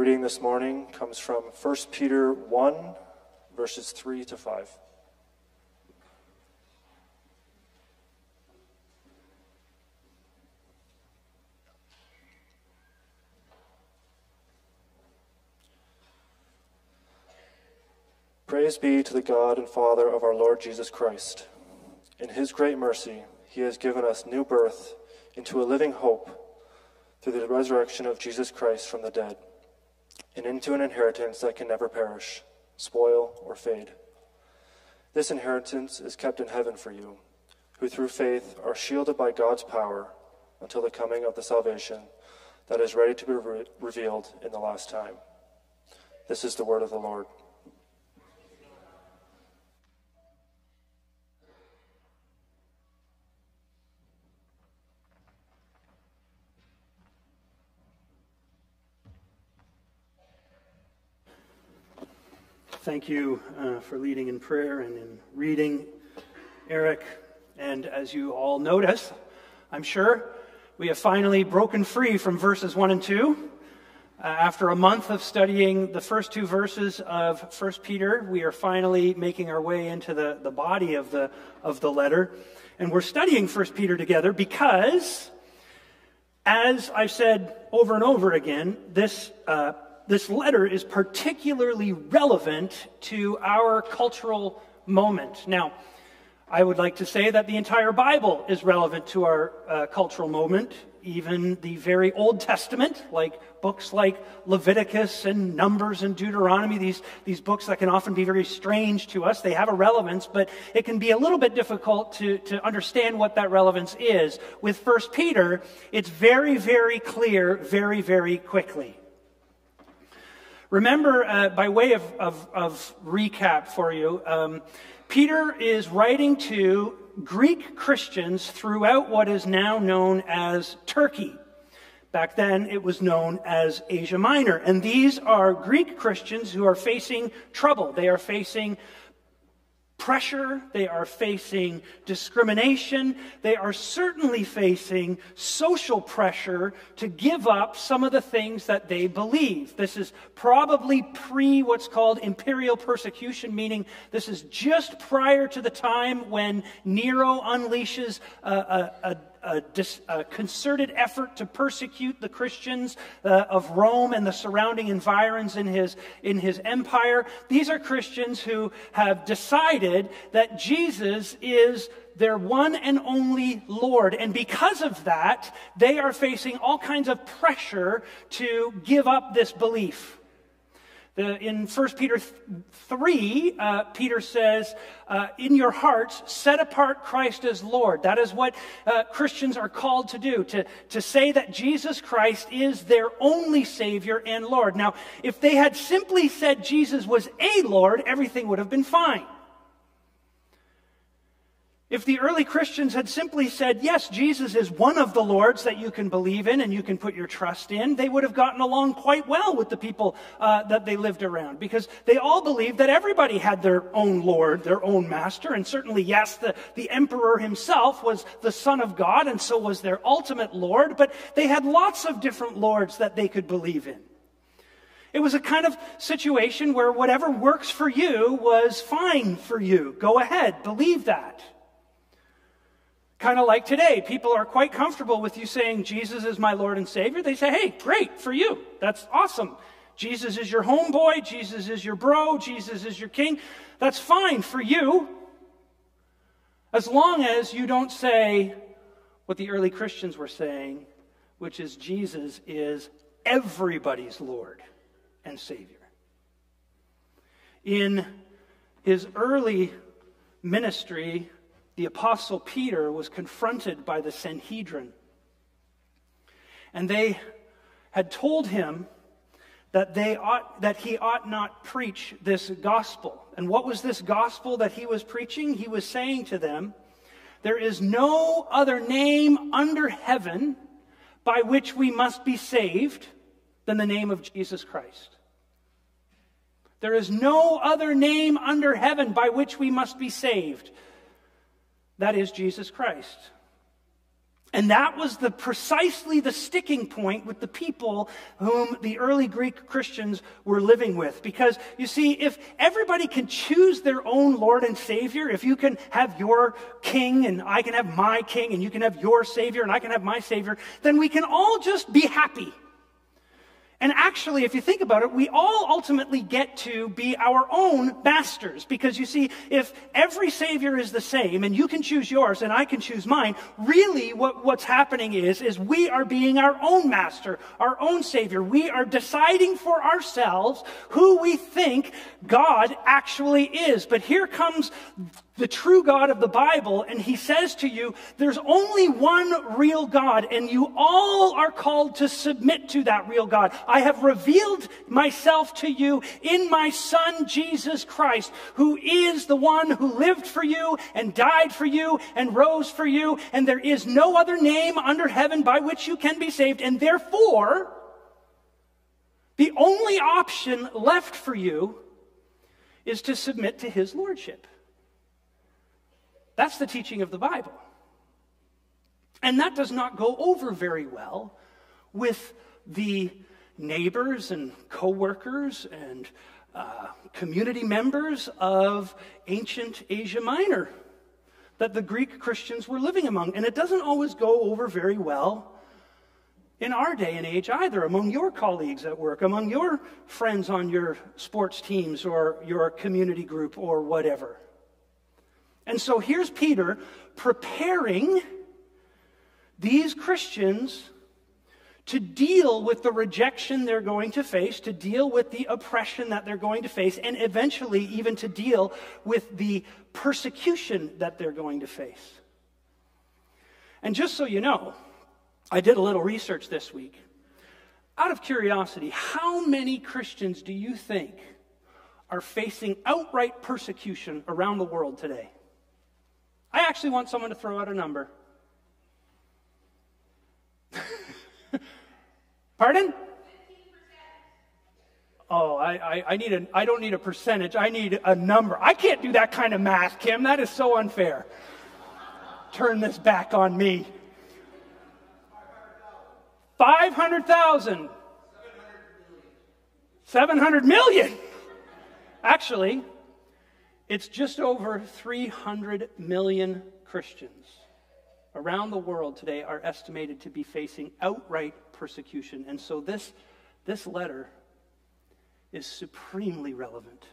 reading this morning comes from 1 Peter 1, verses 3 to 5. Praise be to the God and Father of our Lord Jesus Christ. In his great mercy, he has given us new birth into a living hope through the resurrection of Jesus Christ from the dead, and into an inheritance that can never perish, spoil, or fade. This inheritance is kept in heaven for you, who through faith are shielded by God's power until the coming of the salvation that is ready to be re- revealed in the last time. This is the word of the Lord. Thank you uh, for leading in prayer and in reading, Eric. And as you all notice, I'm sure, we have finally broken free from verses 1 and 2. Uh, after a month of studying the first two verses of 1 Peter, we are finally making our way into the, the body of the, of the letter. And we're studying 1 Peter together because, as I've said over and over again, this uh, this letter is particularly relevant to our cultural moment. Now, I would like to say that the entire Bible is relevant to our uh, cultural moment, even the very Old Testament, like books like Leviticus and Numbers and Deuteronomy, these, these books that can often be very strange to us. They have a relevance, but it can be a little bit difficult to, to understand what that relevance is. With First Peter, it's very, very clear very, very quickly. Remember, uh, by way of, of, of, recap for you, um, Peter is writing to Greek Christians throughout what is now known as Turkey. Back then, it was known as Asia Minor. And these are Greek Christians who are facing trouble. They are facing pressure, they are facing discrimination, they are certainly facing social pressure to give up some of the things that they believe. This is probably pre what's called imperial persecution, meaning this is just prior to the time when Nero unleashes a, a, a a, dis, a, concerted effort to persecute the Christians uh, of Rome and the surrounding environs in his, in his empire. These are Christians who have decided that Jesus is their one and only Lord. And because of that, they are facing all kinds of pressure to give up this belief. The, in 1 Peter 3, uh, Peter says, uh, In your hearts, set apart Christ as Lord. That is what uh, Christians are called to do, to, to say that Jesus Christ is their only Savior and Lord. Now, if they had simply said Jesus was a Lord, everything would have been fine. If the early Christians had simply said, yes, Jesus is one of the Lords that you can believe in and you can put your trust in, they would have gotten along quite well with the people uh, that they lived around because they all believed that everybody had their own Lord, their own master. And certainly, yes, the, the emperor himself was the Son of God and so was their ultimate Lord, but they had lots of different Lords that they could believe in. It was a kind of situation where whatever works for you was fine for you. Go ahead, believe that. Kind of like today, people are quite comfortable with you saying, Jesus is my Lord and Savior. They say, hey, great for you. That's awesome. Jesus is your homeboy. Jesus is your bro. Jesus is your king. That's fine for you. As long as you don't say what the early Christians were saying, which is Jesus is everybody's Lord and Savior. In his early ministry, the Apostle Peter was confronted by the Sanhedrin. And they had told him that, they ought, that he ought not preach this gospel. And what was this gospel that he was preaching? He was saying to them, There is no other name under heaven by which we must be saved than the name of Jesus Christ. There is no other name under heaven by which we must be saved that is Jesus Christ. And that was the precisely the sticking point with the people whom the early Greek Christians were living with. Because you see, if everybody can choose their own Lord and Savior, if you can have your king and I can have my king and you can have your Savior and I can have my Savior, then we can all just be happy. And actually, if you think about it, we all ultimately get to be our own masters. Because you see, if every Savior is the same and you can choose yours and I can choose mine, really what, what's happening is, is we are being our own master, our own Savior. We are deciding for ourselves who we think God actually is. But here comes the true God of the Bible, and he says to you, there's only one real God, and you all are called to submit to that real God. I have revealed myself to you in my Son, Jesus Christ, who is the one who lived for you and died for you and rose for you, and there is no other name under heaven by which you can be saved, and therefore, the only option left for you is to submit to his lordship. That's the teaching of the Bible. And that does not go over very well with the neighbors and coworkers and uh, community members of ancient Asia Minor that the Greek Christians were living among. And it doesn't always go over very well in our day and age either, among your colleagues at work, among your friends on your sports teams or your community group or whatever. And so here's Peter preparing these Christians to deal with the rejection they're going to face, to deal with the oppression that they're going to face, and eventually even to deal with the persecution that they're going to face. And just so you know, I did a little research this week. Out of curiosity, how many Christians do you think are facing outright persecution around the world today? I actually want someone to throw out a number. Pardon? Oh, I, I, I, need a, I don't need a percentage. I need a number. I can't do that kind of math, Kim. That is so unfair. Turn this back on me. 500,000. 700 million. Actually, it's just over 300 million Christians around the world today are estimated to be facing outright persecution. And so this, this letter is supremely relevant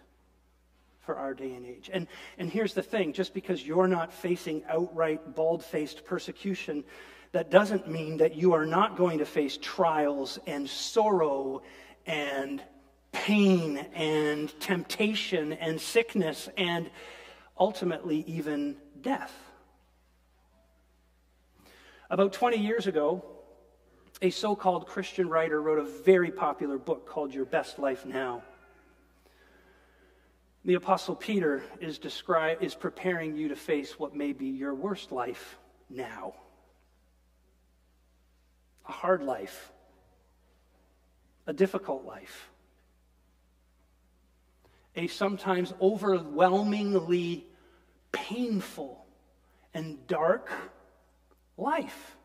for our day and age. And, and here's the thing just because you're not facing outright, bald faced persecution, that doesn't mean that you are not going to face trials and sorrow and pain and temptation and sickness and ultimately even death. About 20 years ago, a so called Christian writer wrote a very popular book called Your Best Life Now. The Apostle Peter is, describe, is preparing you to face what may be your worst life now a hard life, a difficult life a sometimes overwhelmingly painful and dark life.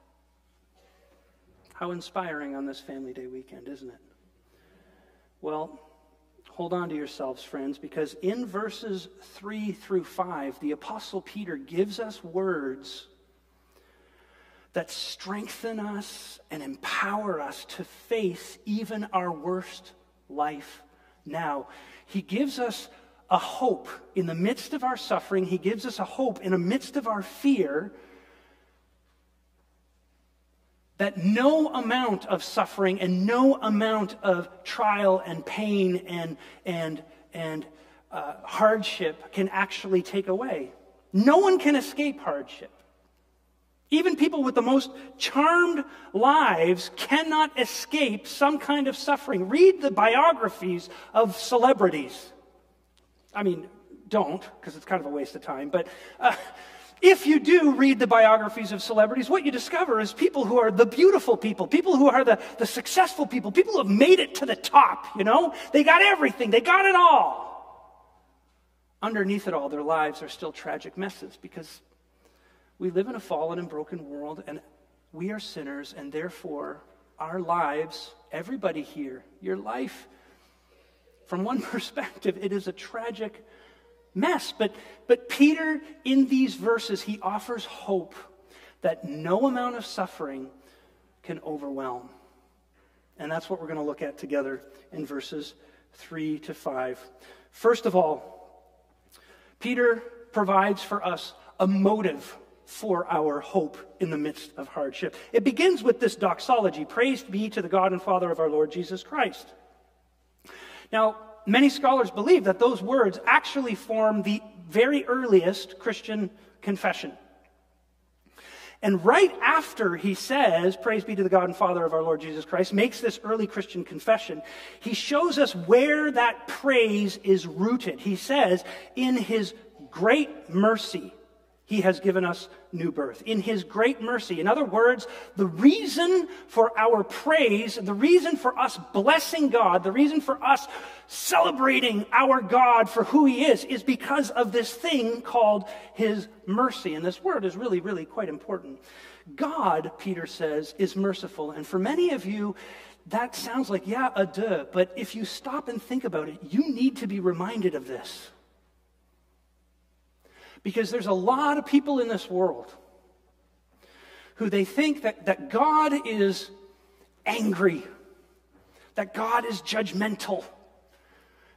How inspiring on this Family Day weekend, isn't it? Well, hold on to yourselves, friends, because in verses 3 through 5, the Apostle Peter gives us words that strengthen us and empower us to face even our worst life now. He gives us a hope in the midst of our suffering. He gives us a hope in the midst of our fear that no amount of suffering and no amount of trial and pain and, and, and uh, hardship can actually take away. No one can escape hardship. Even people with the most charmed lives cannot escape some kind of suffering. Read the biographies of celebrities. I mean, don't, because it's kind of a waste of time, but. Uh, if you do read the biographies of celebrities, what you discover is people who are the beautiful people, people who are the, the successful people, people who have made it to the top, you know? They got everything, they got it all. Underneath it all, their lives are still tragic messes because we live in a fallen and broken world, and we are sinners, and therefore our lives, everybody here, your life, from one perspective, it is a tragic mess. But, but Peter, in these verses, he offers hope that no amount of suffering can overwhelm. And that's what we're going to look at together in verses 3 to 5. First of all, Peter provides for us a motive for our hope in the midst of hardship. It begins with this doxology Praise be to the God and Father of our Lord Jesus Christ. Now, many scholars believe that those words actually form the very earliest Christian confession. And right after he says, Praise be to the God and Father of our Lord Jesus Christ, makes this early Christian confession, he shows us where that praise is rooted. He says, In his great mercy, he has given us new birth. In his great mercy. In other words, the reason for our praise, the reason for us blessing God, the reason for us celebrating our God for who he is, is because of this thing called his mercy. And this word is really, really quite important. God, Peter says, is merciful. And for many of you, that sounds like, yeah, a duh. But if you stop and think about it, you need to be reminded of this. Because there's a lot of people in this world who they think that, that God is angry, that God is judgmental,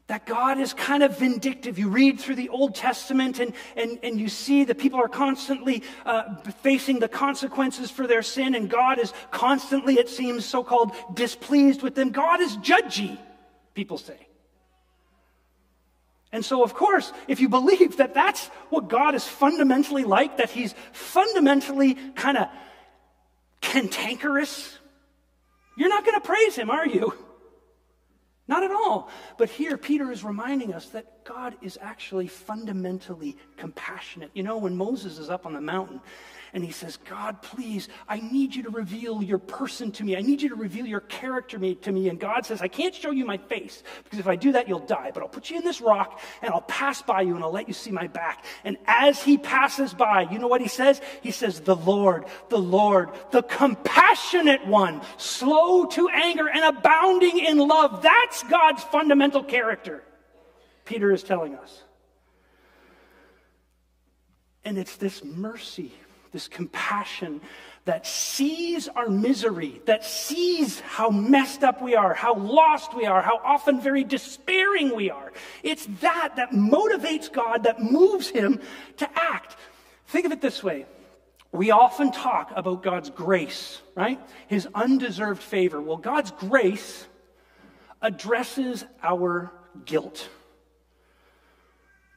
that God is kind of vindictive. You read through the Old Testament and, and, and you see that people are constantly uh, facing the consequences for their sin, and God is constantly, it seems, so called displeased with them. God is judgy, people say. And so, of course, if you believe that that's what God is fundamentally like, that he's fundamentally kind of cantankerous, you're not going to praise him, are you? Not at all. But here, Peter is reminding us that God is actually fundamentally compassionate. You know, when Moses is up on the mountain and he says, God, please, I need you to reveal your person to me. I need you to reveal your character to me. And God says, I can't show you my face because if I do that, you'll die. But I'll put you in this rock and I'll pass by you and I'll let you see my back. And as he passes by, you know what he says? He says, The Lord, the Lord, the compassionate one, slow to anger and abounding in love. That's God's fundamental character, Peter is telling us. And it's this mercy this compassion that sees our misery, that sees how messed up we are, how lost we are, how often very despairing we are. It's that that motivates God, that moves him to act. Think of it this way. We often talk about God's grace, right? His undeserved favor. Well, God's grace addresses our guilt.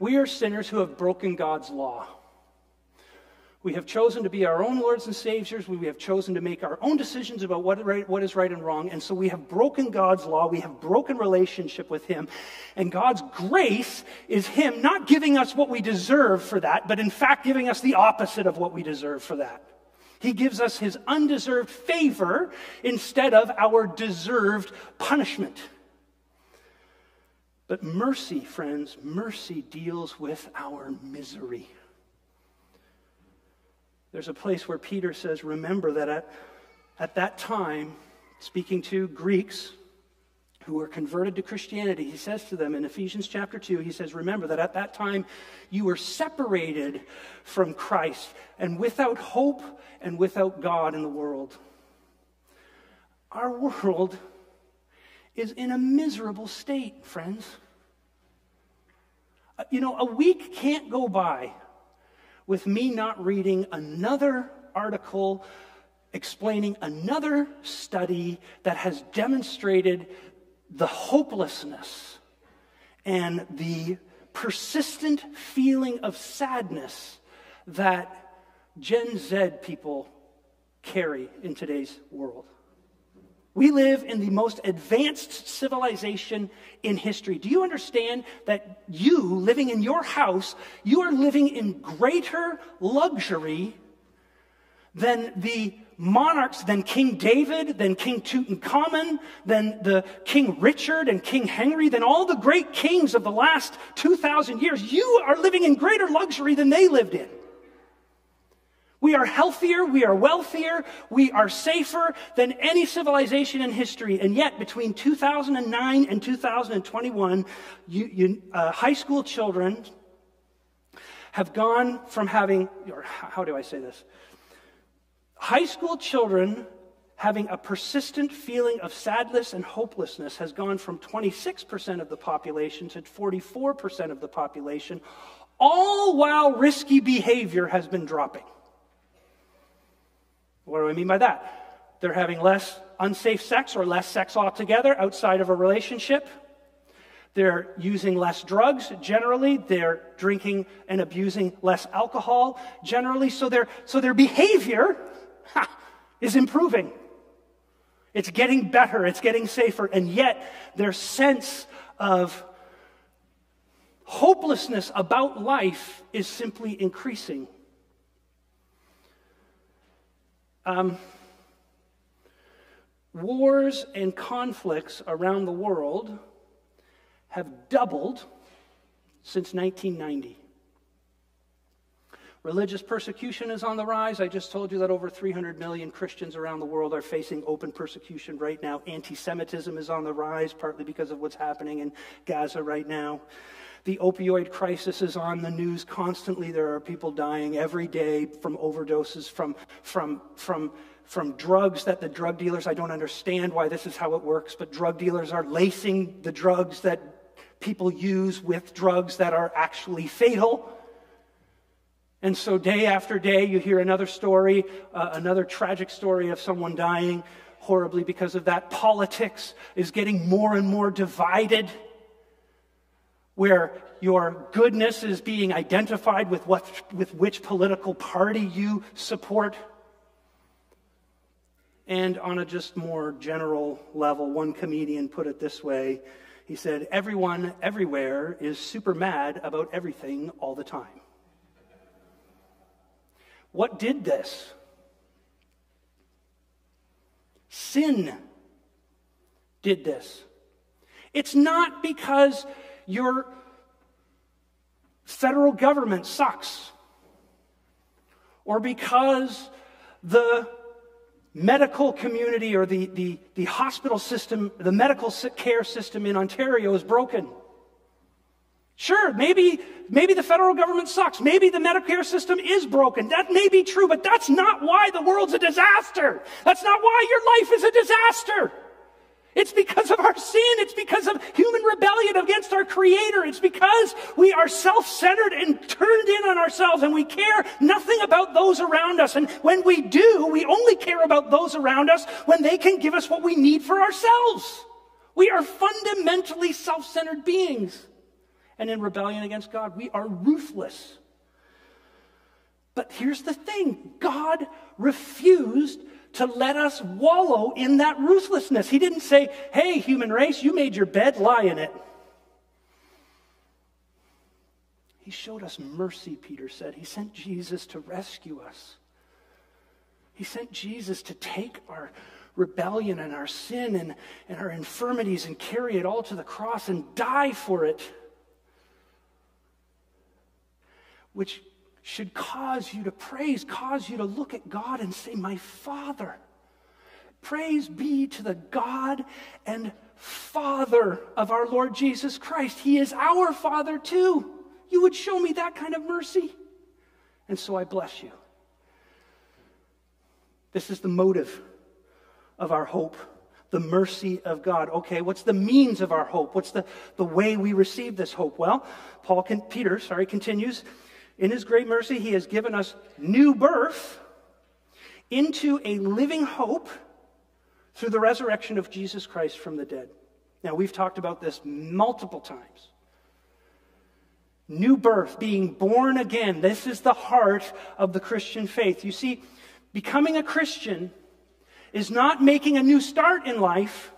We are sinners who have broken God's law. We have chosen to be our own lords and saviors. We have chosen to make our own decisions about what, right, what is right and wrong. And so we have broken God's law. We have broken relationship with Him. And God's grace is Him not giving us what we deserve for that, but in fact giving us the opposite of what we deserve for that. He gives us His undeserved favor instead of our deserved punishment. But mercy, friends, mercy deals with our misery. There's a place where Peter says, Remember that at, at that time, speaking to Greeks who were converted to Christianity, he says to them in Ephesians chapter 2, he says, Remember that at that time you were separated from Christ and without hope and without God in the world. Our world is in a miserable state, friends. Uh, you know, a week can't go by with me not reading another article explaining another study that has demonstrated the hopelessness and the persistent feeling of sadness that Gen Z people carry in today's world. We live in the most advanced civilization in history. Do you understand that you, living in your house, you are living in greater luxury than the monarchs, than King David, than King Tutankhamun, than the King Richard and King Henry, than all the great kings of the last 2,000 years. You are living in greater luxury than they lived in. We are healthier, we are wealthier, we are safer than any civilization in history. And yet, between 2009 and 2021, you, you, uh, high school children have gone from having, or how do I say this? High school children having a persistent feeling of sadness and hopelessness has gone from 26% of the population to 44% of the population, all while risky behavior has been dropping. What do I mean by that? They're having less unsafe sex or less sex altogether outside of a relationship. They're using less drugs generally. They're drinking and abusing less alcohol generally. So their, so their behavior ha, is improving. It's getting better. It's getting safer. And yet their sense of hopelessness about life is simply increasing. Um, wars and conflicts around the world have doubled since 1990. Religious persecution is on the rise. I just told you that over 300 million Christians around the world are facing open persecution right now. Anti Semitism is on the rise, partly because of what's happening in Gaza right now. The opioid crisis is on the news constantly. There are people dying every day from overdoses, from, from, from, from drugs that the drug dealers, I don't understand why this is how it works, but drug dealers are lacing the drugs that people use with drugs that are actually fatal. And so, day after day, you hear another story, uh, another tragic story of someone dying horribly because of that. Politics is getting more and more divided where your goodness is being identified with, what, with which political party you support. And on a just more general level, one comedian put it this way he said, Everyone everywhere is super mad about everything all the time. What did this? Sin did this. It's not because your federal government sucks, or because the medical community or the, the, the hospital system, the medical care system in Ontario is broken. Sure, maybe, maybe the federal government sucks. Maybe the Medicare system is broken. That may be true, but that's not why the world's a disaster. That's not why your life is a disaster. It's because of our sin. It's because of human rebellion against our Creator. It's because we are self centered and turned in on ourselves and we care nothing about those around us. And when we do, we only care about those around us when they can give us what we need for ourselves. We are fundamentally self centered beings. And in rebellion against God, we are ruthless. But here's the thing God refused to let us wallow in that ruthlessness. He didn't say, Hey, human race, you made your bed, lie in it. He showed us mercy, Peter said. He sent Jesus to rescue us. He sent Jesus to take our rebellion and our sin and, and our infirmities and carry it all to the cross and die for it. Which should cause you to praise, cause you to look at God and say, My Father. Praise be to the God and Father of our Lord Jesus Christ. He is our Father too. You would show me that kind of mercy. And so I bless you. This is the motive of our hope, the mercy of God. Okay, what's the means of our hope? What's the, the way we receive this hope? Well, Paul can, Peter, sorry, continues in his great mercy, he has given us new birth into a living hope through the resurrection of Jesus Christ from the dead. Now, we've talked about this multiple times. New birth, being born again. This is the heart of the Christian faith. You see, becoming a Christian is not making a new start in life,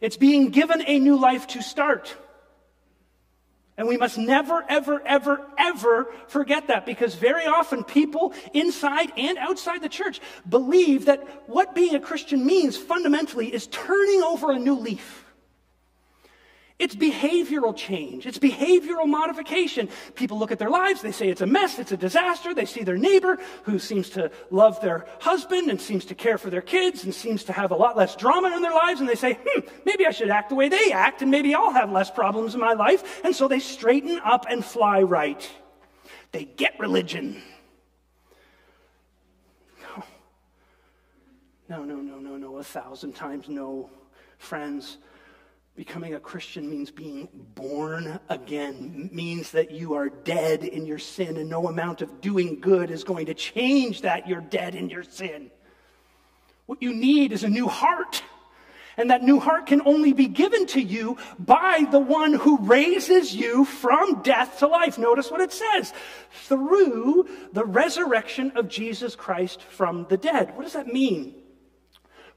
it's being given a new life to start. And we must never, ever, ever, ever forget that because very often people inside and outside the church believe that what being a Christian means fundamentally is turning over a new leaf. It's behavioral change. It's behavioral modification. People look at their lives, they say it's a mess, it's a disaster. They see their neighbor who seems to love their husband and seems to care for their kids and seems to have a lot less drama in their lives. And they say, hmm, maybe I should act the way they act and maybe I'll have less problems in my life. And so they straighten up and fly right. They get religion. No, no, no, no, no, a thousand times no, friends. Becoming a Christian means being born again, means that you are dead in your sin, and no amount of doing good is going to change that you're dead in your sin. What you need is a new heart. And that new heart can only be given to you by the one who raises you from death to life. Notice what it says through the resurrection of Jesus Christ from the dead. What does that mean?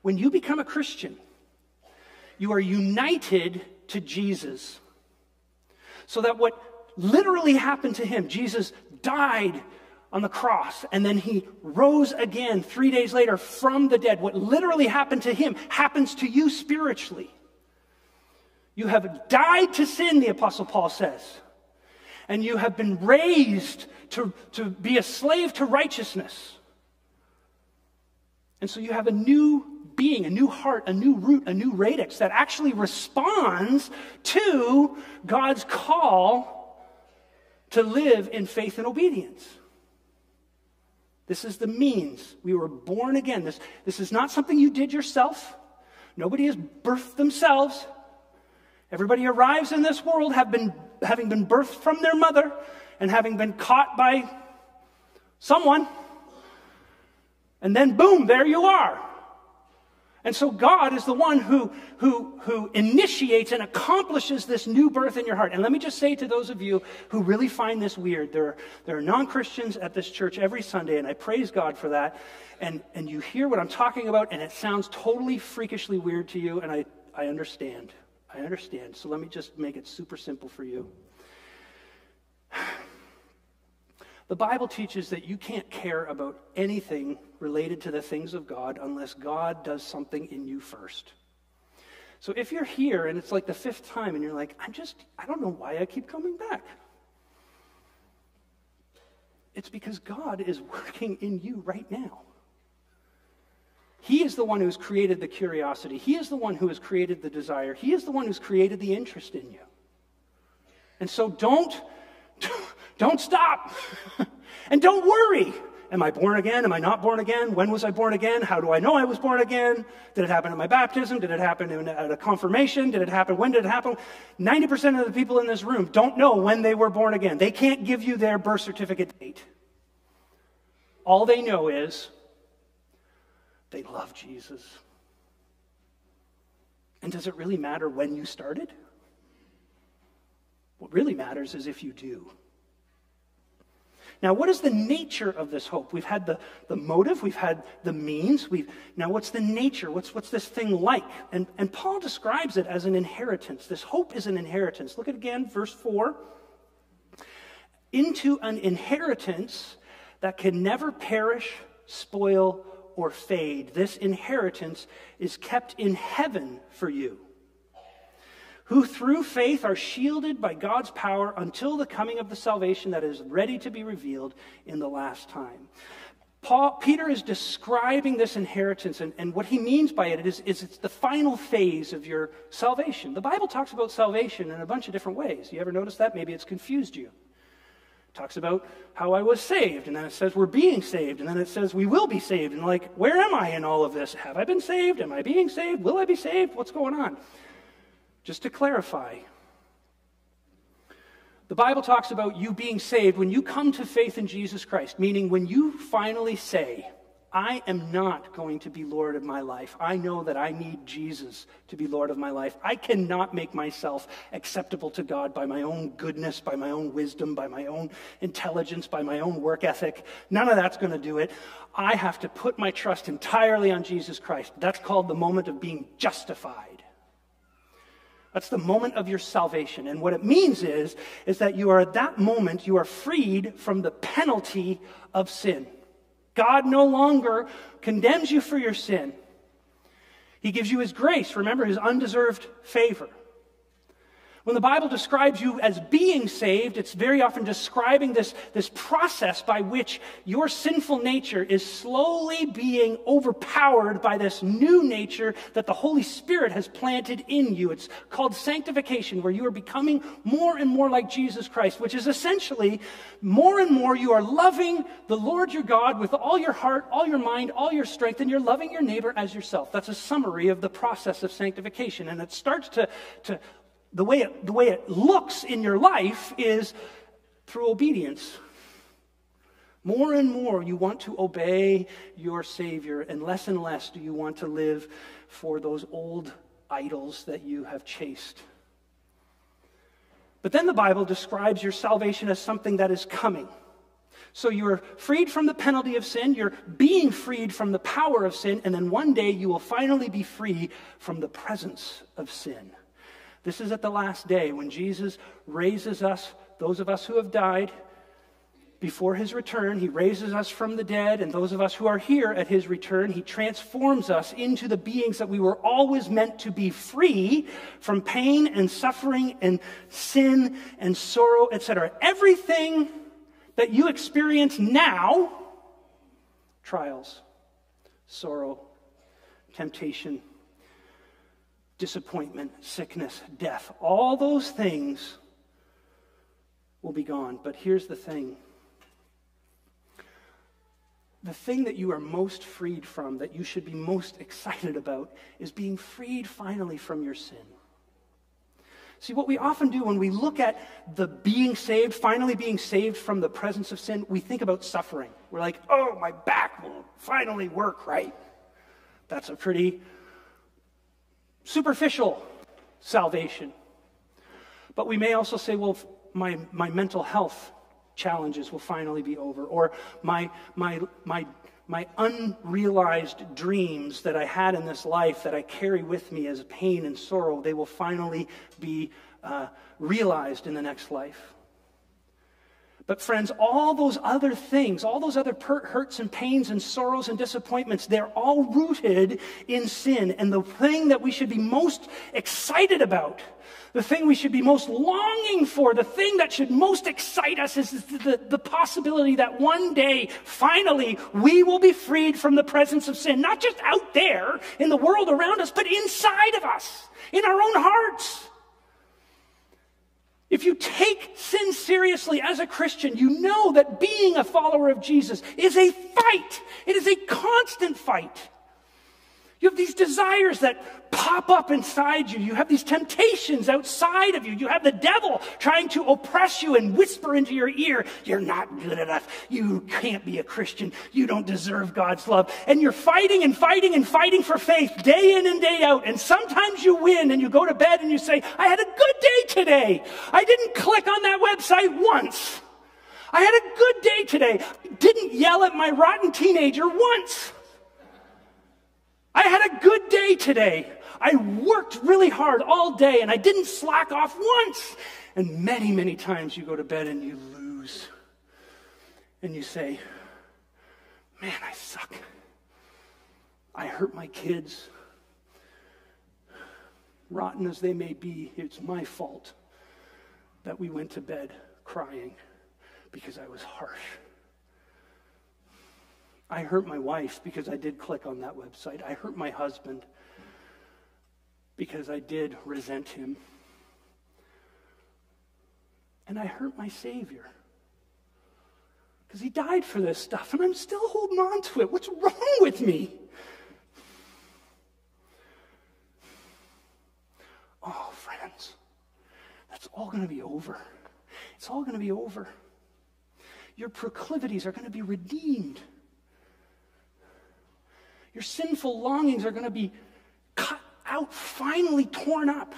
When you become a Christian, you are united to Jesus. So that what literally happened to him, Jesus died on the cross and then he rose again three days later from the dead. What literally happened to him happens to you spiritually. You have died to sin, the Apostle Paul says, and you have been raised to, to be a slave to righteousness. And so you have a new being, a new heart, a new root, a new radix that actually responds to God's call to live in faith and obedience. This is the means. We were born again. This, this is not something you did yourself. Nobody has birthed themselves. Everybody arrives in this world have been, having been birthed from their mother and having been caught by someone. And then, boom, there you are. And so God is the one who, who, who initiates and accomplishes this new birth in your heart. And let me just say to those of you who really find this weird, there are, there are non Christians at this church every Sunday, and I praise God for that. And, and you hear what I'm talking about, and it sounds totally freakishly weird to you, and I, I understand. I understand. So let me just make it super simple for you. The Bible teaches that you can't care about anything related to the things of God unless God does something in you first. So if you're here and it's like the fifth time and you're like, I'm just, I don't know why I keep coming back. It's because God is working in you right now. He is the one who's created the curiosity. He is the one who has created the desire. He is the one who's created the interest in you. And so don't don't stop. and don't worry. Am I born again? Am I not born again? When was I born again? How do I know I was born again? Did it happen at my baptism? Did it happen in, at a confirmation? Did it happen? When did it happen? 90% of the people in this room don't know when they were born again. They can't give you their birth certificate date. All they know is they love Jesus. And does it really matter when you started? What really matters is if you do. Now, what is the nature of this hope? We've had the, the motive, we've had the means. We've, now, what's the nature? What's, what's this thing like? And, and Paul describes it as an inheritance. This hope is an inheritance. Look at again, verse 4. Into an inheritance that can never perish, spoil, or fade. This inheritance is kept in heaven for you who through faith are shielded by God's power until the coming of the salvation that is ready to be revealed in the last time. Paul, Peter is describing this inheritance, and, and what he means by it is, is it's the final phase of your salvation. The Bible talks about salvation in a bunch of different ways. You ever notice that? Maybe it's confused you. It talks about how I was saved, and then it says we're being saved, and then it says we will be saved. And like, where am I in all of this? Have I been saved? Am I being saved? Will I be saved? What's going on? Just to clarify, the Bible talks about you being saved when you come to faith in Jesus Christ, meaning when you finally say, I am not going to be Lord of my life. I know that I need Jesus to be Lord of my life. I cannot make myself acceptable to God by my own goodness, by my own wisdom, by my own intelligence, by my own work ethic. None of that's going to do it. I have to put my trust entirely on Jesus Christ. That's called the moment of being justified. That's the moment of your salvation. And what it means is, is that you are at that moment, you are freed from the penalty of sin. God no longer condemns you for your sin. He gives you his grace. Remember his undeserved favor. When the Bible describes you as being saved, it's very often describing this, this process by which your sinful nature is slowly being overpowered by this new nature that the Holy Spirit has planted in you. It's called sanctification, where you are becoming more and more like Jesus Christ, which is essentially more and more you are loving the Lord your God with all your heart, all your mind, all your strength, and you're loving your neighbor as yourself. That's a summary of the process of sanctification. And it starts to, to the way it, the way it looks in your life is through obedience. More and more you want to obey your Savior, and less and less do you want to live for those old idols that you have chased. But then the Bible describes your salvation as something that is coming. So you're freed from the penalty of sin, you're being freed from the power of sin, and then one day you will finally be free from the presence of sin. This is at the last day when Jesus raises us, those of us who have died, before his return. He raises us from the dead, and those of us who are here at his return, he transforms us into the beings that we were always meant to be free from pain and suffering and sin and sorrow, etc. Everything that you experience now trials, sorrow, temptation, disappointment, sickness, death, all those things will be gone. But here's the thing the thing that you are most freed from, that you should be most excited about, is being freed finally from your sin. See, what we often do when we look at the being saved, finally being saved from the presence of sin, we think about suffering. We're like, oh, my back will finally work right. That's a pretty superficial salvation. But we may also say, well, my, my mental health challenges will finally be over, or my, my, my, my unrealized dreams that I had in this life that I carry with me as pain and sorrow, they will finally be uh, realized in the next life. But, friends, all those other things, all those other hurts and pains and sorrows and disappointments, they're all rooted in sin. And the thing that we should be most excited about, the thing we should be most longing for, the thing that should most excite us is the, the possibility that one day, finally, we will be freed from the presence of sin. Not just out there in the world around us, but inside of us, in our own hearts. If you take sin seriously as a Christian, you know that being a follower of Jesus is a fight. It is a constant fight. You have these desires that pop up inside you. You have these temptations outside of you. You have the devil trying to oppress you and whisper into your ear, You're not good enough. You can't be a Christian. You don't deserve God's love. And you're fighting and fighting and fighting for faith day in and day out. And sometimes you win and you go to bed and you say, I had a good day today. I didn't click on that website once. I had a good day today. Didn't yell at my rotten teenager once. I had a good day today. I worked really hard all day and I didn't slack off once. And many, many times you go to bed and you lose. And you say, Man, I suck. I hurt my kids. Rotten as they may be, it's my fault that we went to bed crying because I was harsh. I hurt my wife because I did click on that website. I hurt my husband because I did resent him. And I hurt my Savior because he died for this stuff, and I'm still holding on to it. What's wrong with me? Oh, friends, that's all going to be over. It's all going to be over. Your proclivities are going to be redeemed. Your sinful longings are going to be cut out, finally torn up.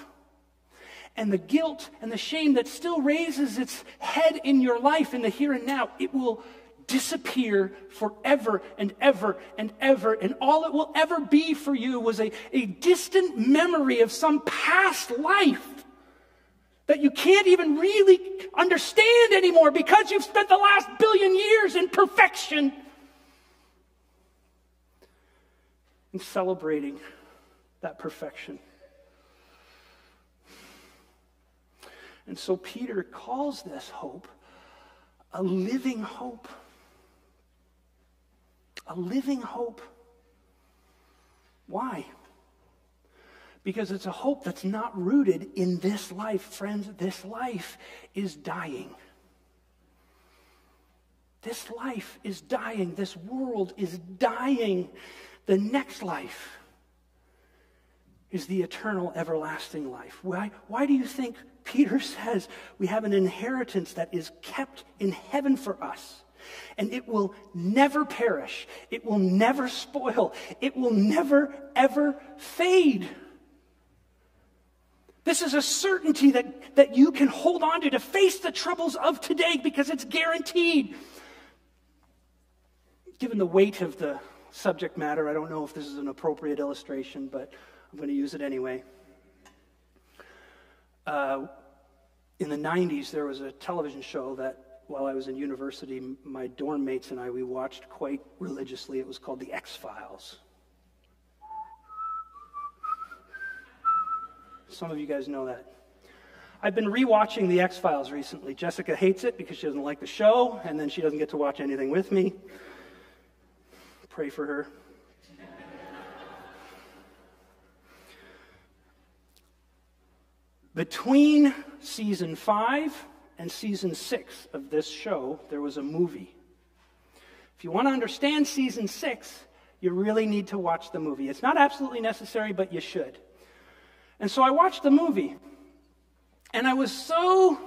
And the guilt and the shame that still raises its head in your life in the here and now, it will disappear forever and ever and ever. And all it will ever be for you was a, a distant memory of some past life that you can't even really understand anymore because you've spent the last billion years in perfection and celebrating that perfection. And so Peter calls this hope a living hope. A living hope. Why? Because it's a hope that's not rooted in this life. Friends, this life is dying. This life is dying. This world is dying. The next life is the eternal, everlasting life. Why, why do you think Peter says we have an inheritance that is kept in heaven for us? And it will never perish. It will never spoil. It will never, ever fade. This is a certainty that, that you can hold on to to face the troubles of today because it's guaranteed. Given the weight of the subject matter, I don't know if this is an appropriate illustration, but I'm going to use it anyway. Uh, in the 90s, there was a television show that while I was in university, my dorm mates and I, we watched quite religiously. It was called The X Files. Some of you guys know that. I've been rewatching The X Files recently. Jessica hates it because she doesn't like the show, and then she doesn't get to watch anything with me. Pray for her. Between season five and season six of this show, there was a movie. If you want to understand season six, you really need to watch the movie. It's not absolutely necessary, but you should. And so I watched the movie, and I was so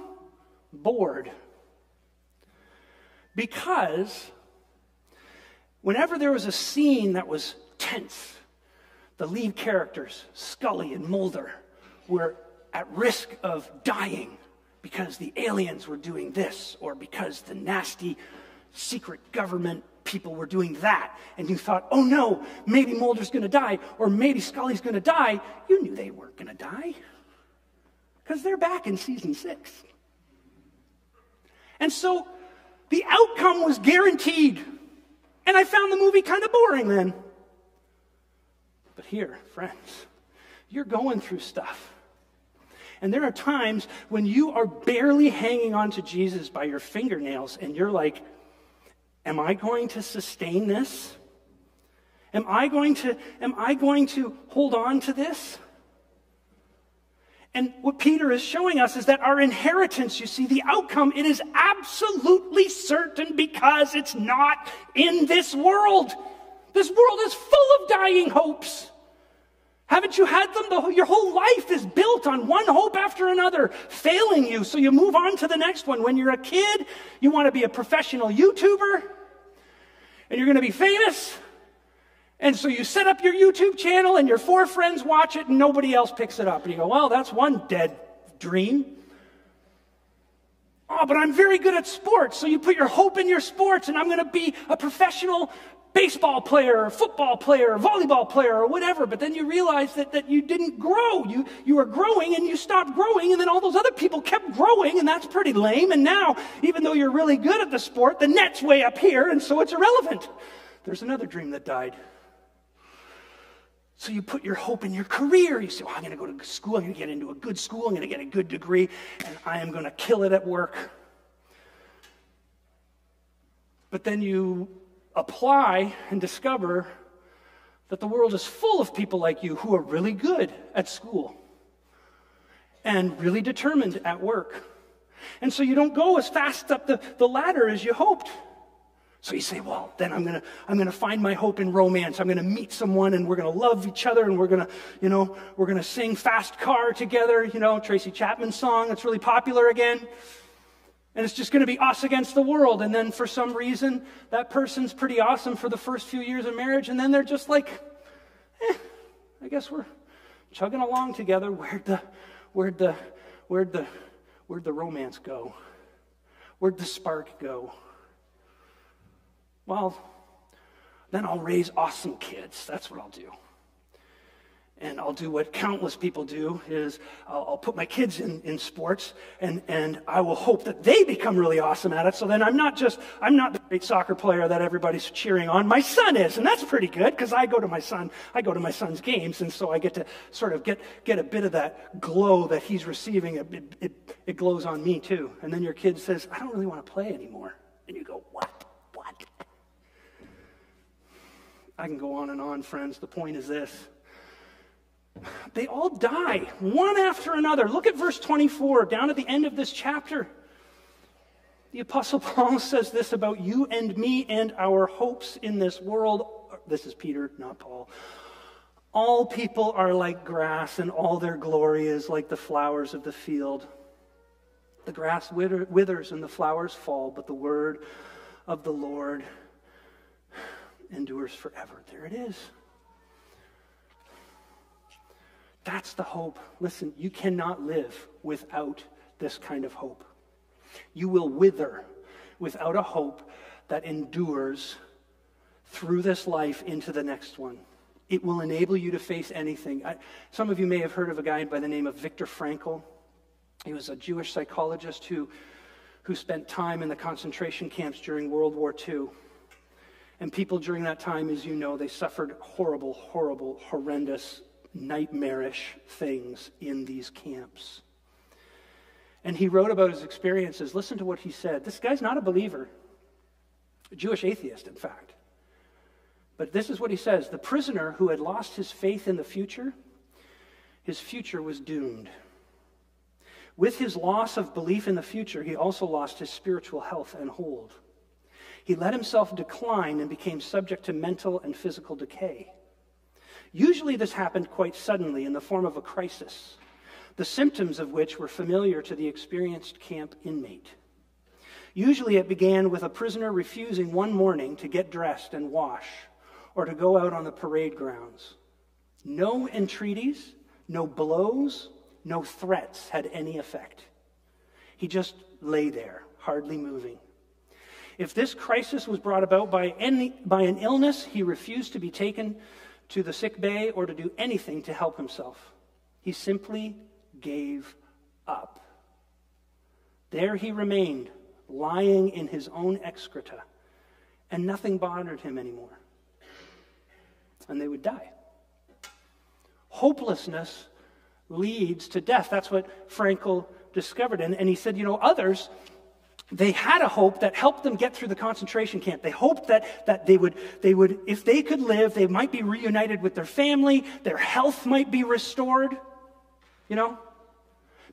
bored because whenever there was a scene that was tense, the lead characters, Scully and Mulder, were at risk of dying because the aliens were doing this or because the nasty secret government people were doing that, and you thought, oh no, maybe Mulder's going to die, or maybe Scully's going to die, you knew they weren't going to die because they're back in season six. And so the outcome was guaranteed. And I found the movie kind of boring then. But here, friends, you're going through stuff. And there are times when you are barely hanging on to Jesus by your fingernails and you're like, Am I going to sustain this? Am I going to, am I going to hold on to this? And what Peter is showing us is that our inheritance, you see, the outcome, it is absolutely certain because it's not in this world. This world is full of dying hopes. Haven't you had them? The, your whole life is built on one hope after another, failing you, so you move on to the next one. When you're a kid, you want to be a professional YouTuber, and you're going to be famous. And so you set up your YouTube channel, and your four friends watch it, and nobody else picks it up. And you go, well, that's one dead dream. Oh, but I'm very good at sports. So you put your hope in your sports, and I'm going to be a professional baseball player or football player or volleyball player or whatever, but then you realize that, that you didn't grow. You, you were growing and you stopped growing, and then all those other people kept growing, and that's pretty lame. And now, even though you're really good at the sport, the net's way up here, and so it's irrelevant. There's another dream that died. So you put your hope in your career. You say, well, I'm going to go to school. I'm going to get into a good school. I'm going to get a good degree, and I am going to kill it at work. But then you apply and discover that the world is full of people like you who are really good at school and really determined at work. And so you don't go as fast up the, the ladder as you hoped. So you say, well, then I'm gonna, I'm gonna find my hope in romance. I'm gonna meet someone and we're gonna love each other and we're gonna, you know, we're gonna sing Fast Car together, you know, Tracy Chapman song that's really popular again. And it's just to be us against the world. And then for some reason, that person's pretty awesome for the first few years of marriage. And then they're just like, eh, I guess we're chugging along together. Where'd the, where'd the, where'd the, where'd the romance go? Where'd the spark go? Well, then I'll raise awesome kids. That's what I'll do. and I'll do what countless people do is I'll, I'll, put my kids in, in sports and, and I will hope that they become really awesome at it. So then I'm not just, I'm not the great soccer player that everybody's cheering on. My son is, and that's pretty good because I go to my son, I go to my son's games. And so I get to sort of get, get a bit of that glow that he's receiving. It, it, it, glows on me too. And then your kid says, I don't really want to play anymore. And you go, what? What? I can go on and on, friends. The point is this they all die, one after another. Look at verse 24, down at the end of this chapter. The Apostle Paul says this about you and me and our hopes in this world. This is Peter, not Paul. All people are like grass, and all their glory is like the flowers of the field. The grass withers and the flowers fall, but the word of the Lord endures forever. There it is. That's the hope. Listen, you cannot live without this kind of hope. You will wither without a hope that endures through this life into the next one. It will enable you to face anything. I, some of you may have heard of a guy by the name of Viktor Frankl. He was a Jewish psychologist who, who spent time in the concentration camps during World War II. And people during that time, as you know, they suffered horrible, horrible, horrendous nightmarish things in these camps. And he wrote about his experiences. Listen to what he said. This guy's not a believer, a Jewish atheist, in fact. But this is what he says The prisoner who had lost his faith in the future, his future was doomed. With his loss of belief in the future, he also lost his spiritual health and hold. He let himself decline and became subject to mental and physical decay. Usually, this happened quite suddenly in the form of a crisis, the symptoms of which were familiar to the experienced camp inmate. Usually, it began with a prisoner refusing one morning to get dressed and wash or to go out on the parade grounds. No entreaties, no blows, no threats had any effect. He just lay there, hardly moving. If this crisis was brought about by, any, by an illness, he refused to be taken to the sick bay or to do anything to help himself. He simply gave up. There he remained, lying in his own excreta, and nothing bothered him anymore. And they would die. Hopelessness leads to death. That's what Frankl discovered. And, and he said, you know, others they had a hope that helped them get through the concentration camp. They hoped that, that they, would, they would, if they could live, they might be reunited with their family, their health might be restored, you know?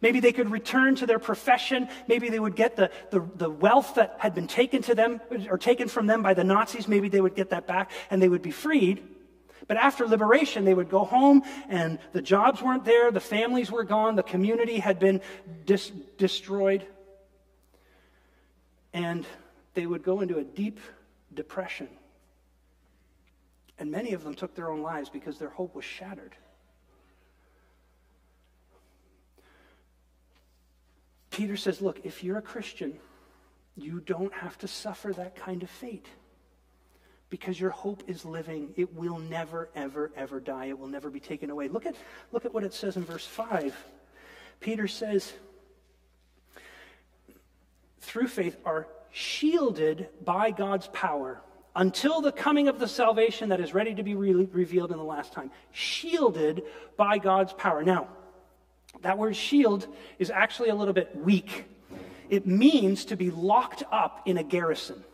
Maybe they could return to their profession. Maybe they would get the, the, the wealth that had been taken to them or taken from them by the Nazis. Maybe they would get that back and they would be freed. But after liberation, they would go home and the jobs weren't there, the families were gone, the community had been dis- destroyed and they would go into a deep depression. And many of them took their own lives because their hope was shattered. Peter says, Look, if you're a Christian, you don't have to suffer that kind of fate because your hope is living. It will never, ever, ever die. It will never be taken away. Look at, look at what it says in verse 5. Peter says, through faith are shielded by God's power until the coming of the salvation that is ready to be re- revealed in the last time. Shielded by God's power. Now, that word shield is actually a little bit weak. It means to be locked up in a garrison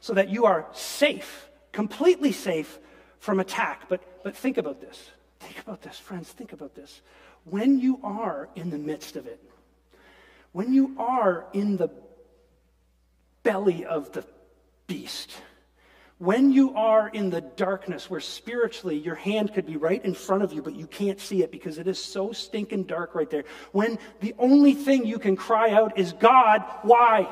so that you are safe, completely safe from attack. But, but think about this. Think about this, friends. Think about this. When you are in the midst of it, when you are in the belly of the beast, when you are in the darkness where spiritually your hand could be right in front of you, but you can't see it because it is so stinking dark right there, when the only thing you can cry out is, God, why?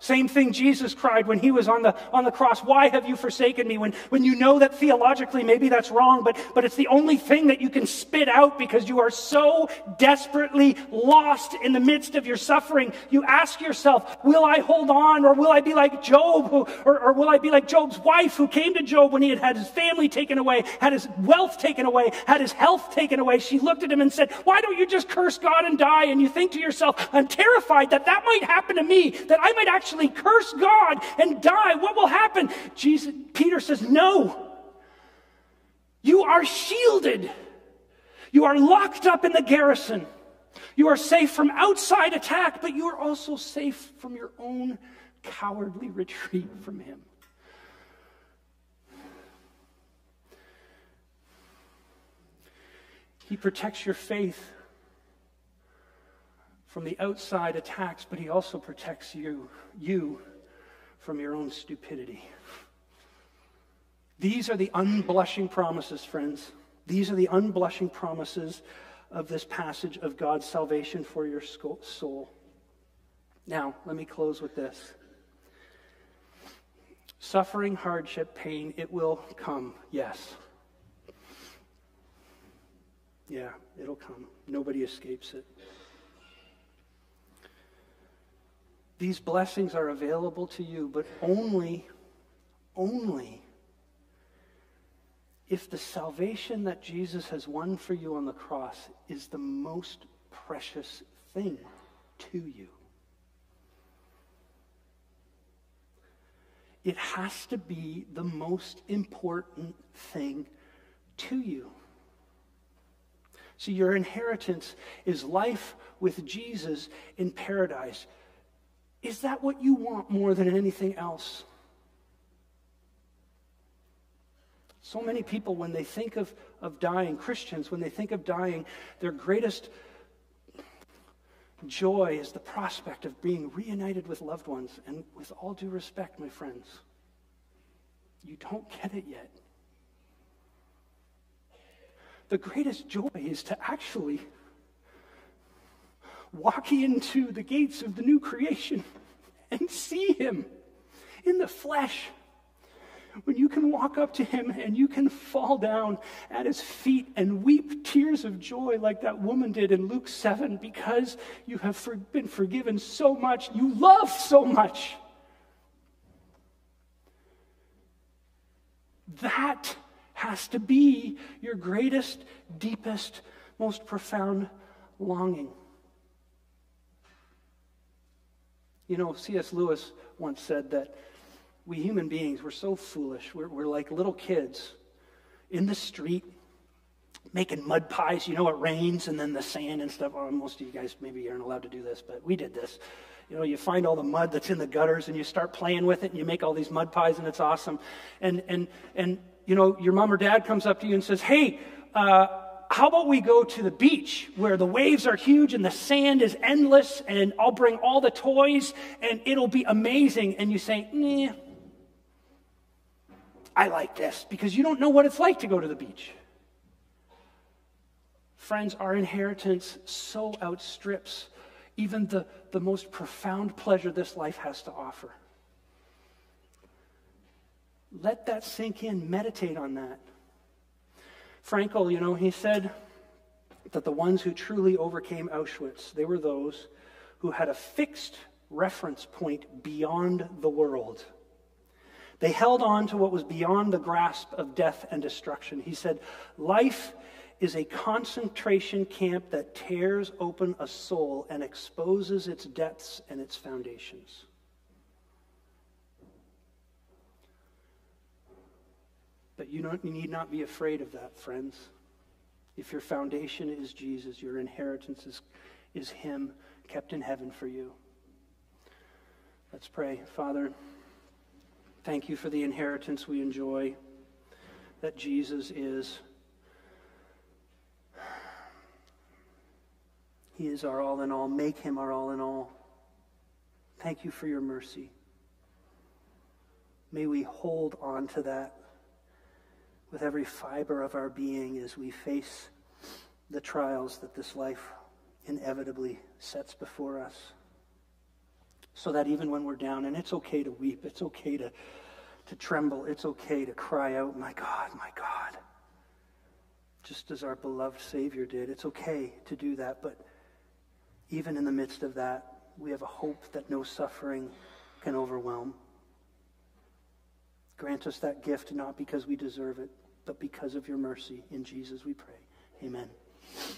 Same thing Jesus cried when he was on the, on the cross. Why have you forsaken me? When, when you know that theologically maybe that's wrong, but, but it's the only thing that you can spit out because you are so desperately lost in the midst of your suffering. You ask yourself, will I hold on or will I be like Job who, or, or will I be like Job's wife who came to Job when he had had his family taken away, had his wealth taken away, had his health taken away? She looked at him and said, why don't you just curse God and die? And you think to yourself, I'm terrified that that might happen to me, that I might actually actually curse God and die, what will happen? Jesus, Peter says, No. You are shielded. You are locked up in the garrison. You are safe from outside attack, but you are also safe from your own cowardly retreat from Him. He protects your faith from the outside attacks, but he also protects you, you from your own stupidity. These are the unblushing promises, friends. These are the unblushing promises of this passage of God's salvation for your soul. Now, let me close with this. Suffering, hardship, pain, it will come, yes. Yeah, it'll come. Nobody escapes it. These blessings are available to you, but only, only if the salvation that Jesus has won for you on the cross is the most precious thing to you. It has to be the most important thing to you. See, your inheritance is life with Jesus in paradise. Is that what you want more than anything else? So many people, when they think of, of dying, Christians, when they think of dying, their greatest joy is the prospect of being reunited with loved ones. And with all due respect, my friends, you don't get it yet. The greatest joy is to actually walk into the gates of the new creation and see him in the flesh. When you can walk up to him and you can fall down at his feet and weep tears of joy like that woman did in Luke 7 because you have been forgiven so much, you love so much. That has to be your greatest, deepest, most profound longing. You know, C.S. Lewis once said that we human beings, we're so foolish. We're, we're like little kids in the street making mud pies. You know, it rains and then the sand and stuff. Oh, most of you guys maybe aren't allowed to do this, but we did this. You know, you find all the mud that's in the gutters and you start playing with it and you make all these mud pies and it's awesome. And, and, and you know, your mom or dad comes up to you and says, hey, uh, how about we go to the beach where the waves are huge and the sand is endless and I'll bring all the toys and it'll be amazing. And you say, nah, I like this because you don't know what it's like to go to the beach. Friends, our inheritance so outstrips even the, the most profound pleasure this life has to offer. Let that sink in, meditate on that. Frankl, you know, he said that the ones who truly overcame Auschwitz, they were those who had a fixed reference point beyond the world. They held on to what was beyond the grasp of death and destruction. He said, Life is a concentration camp that tears open a soul and exposes its depths and its foundations. But you, don't, you need not be afraid of that, friends. If your foundation is Jesus, your inheritance is, is Him kept in heaven for you. Let's pray. Father, thank you for the inheritance we enjoy that Jesus is. He is our all in all. Make him our all in all. Thank you for your mercy. May we hold on to that with every fiber of our being as we face the trials that this life inevitably sets before us. So that even when we're down, and it's okay to weep, it's okay to, to tremble, it's okay to cry out, My God, my God. Just as our beloved Savior did. It's okay to do that, but even in the midst of that, we have a hope that no suffering can overwhelm. Grant us that gift not because we deserve it, but because of your mercy. In Jesus we pray. Amen.